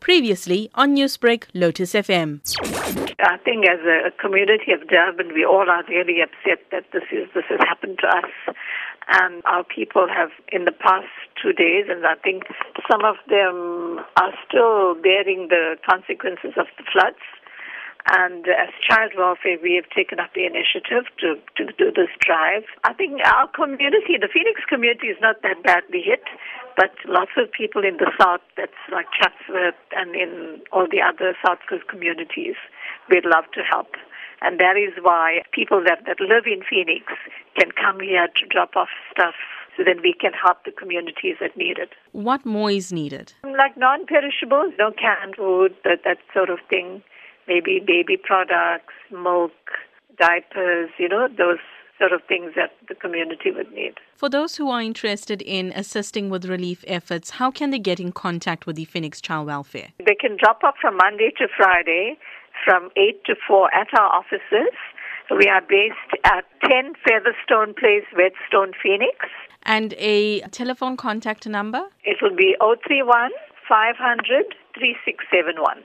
Previously on Newsbreak, Lotus FM. I think as a community of Durban, we all are really upset that this is this has happened to us. And our people have, in the past two days, and I think some of them are still bearing the consequences of the floods. And as child welfare, we have taken up the initiative to, to do this drive. I think our community, the Phoenix community, is not that badly hit, but lots of people in the south, that's like Chatsworth and in all the other South Coast communities, we'd love to help. And that is why people that, that live in Phoenix can come here to drop off stuff so then we can help the communities that need it. What more is needed? Like non perishables, no canned food, that, that sort of thing maybe baby products, milk, diapers, you know, those sort of things that the community would need. For those who are interested in assisting with relief efforts, how can they get in contact with the Phoenix Child Welfare? They can drop off from Monday to Friday from 8 to 4 at our offices. We are based at 10 Featherstone Place, Whetstone, Phoenix. And a telephone contact number? It will be 031 500 3671.